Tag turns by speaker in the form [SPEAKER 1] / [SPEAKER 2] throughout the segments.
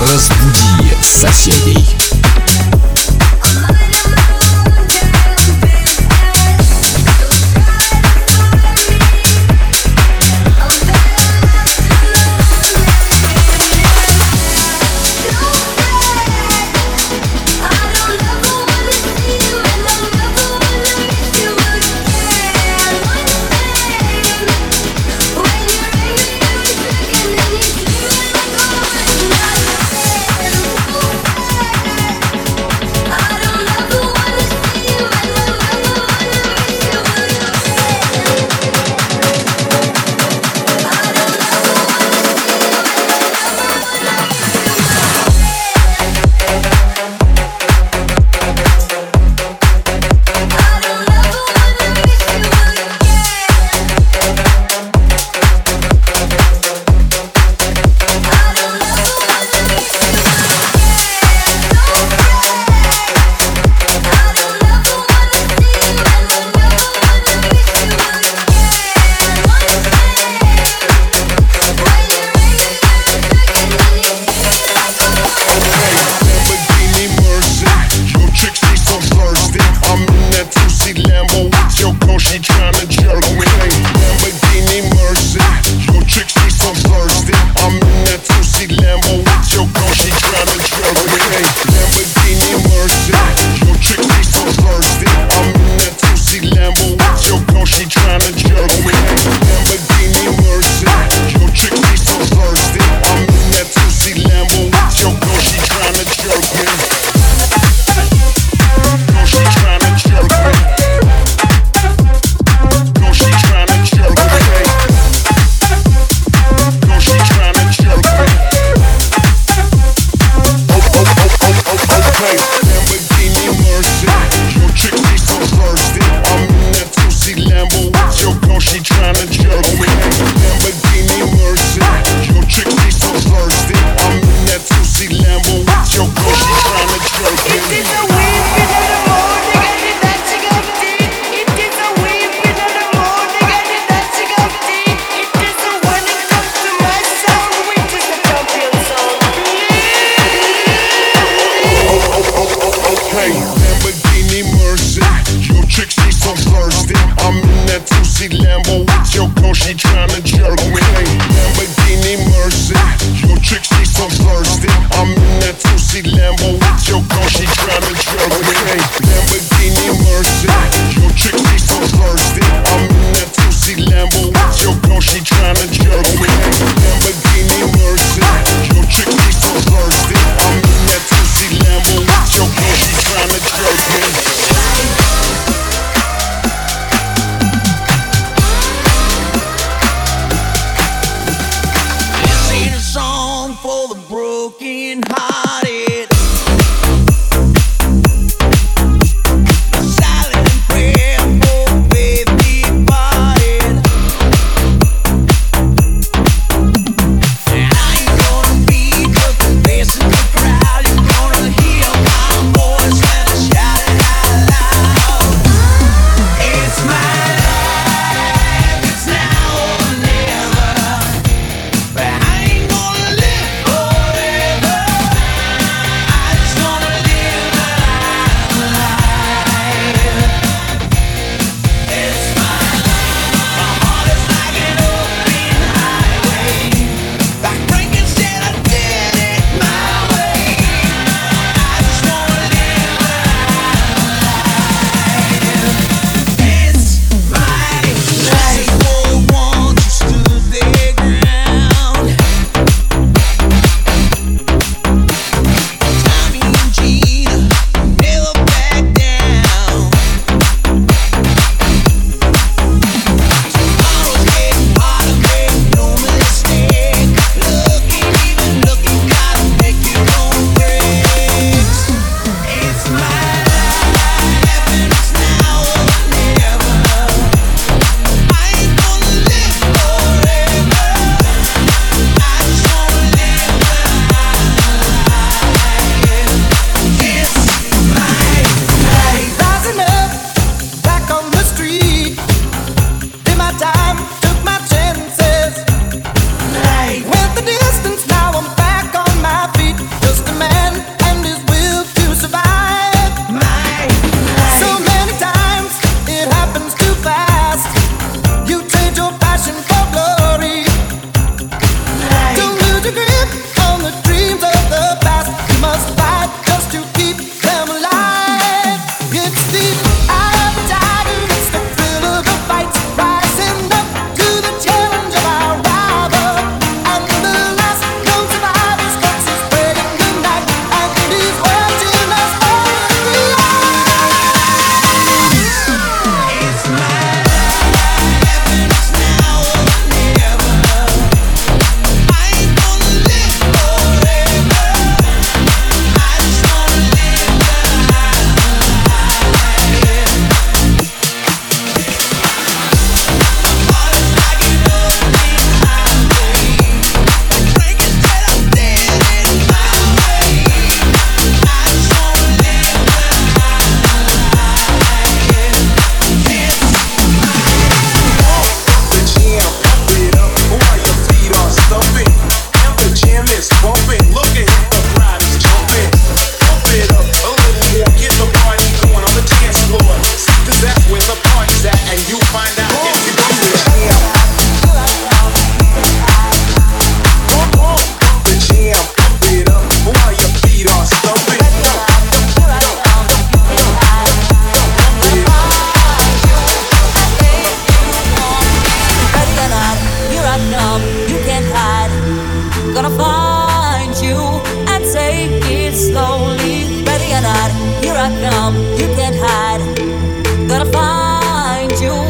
[SPEAKER 1] Разбуди соседей.
[SPEAKER 2] trying to bass. I come, you can't hide. Gotta find you.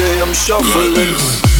[SPEAKER 3] I'm shuffling.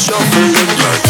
[SPEAKER 3] shuffling like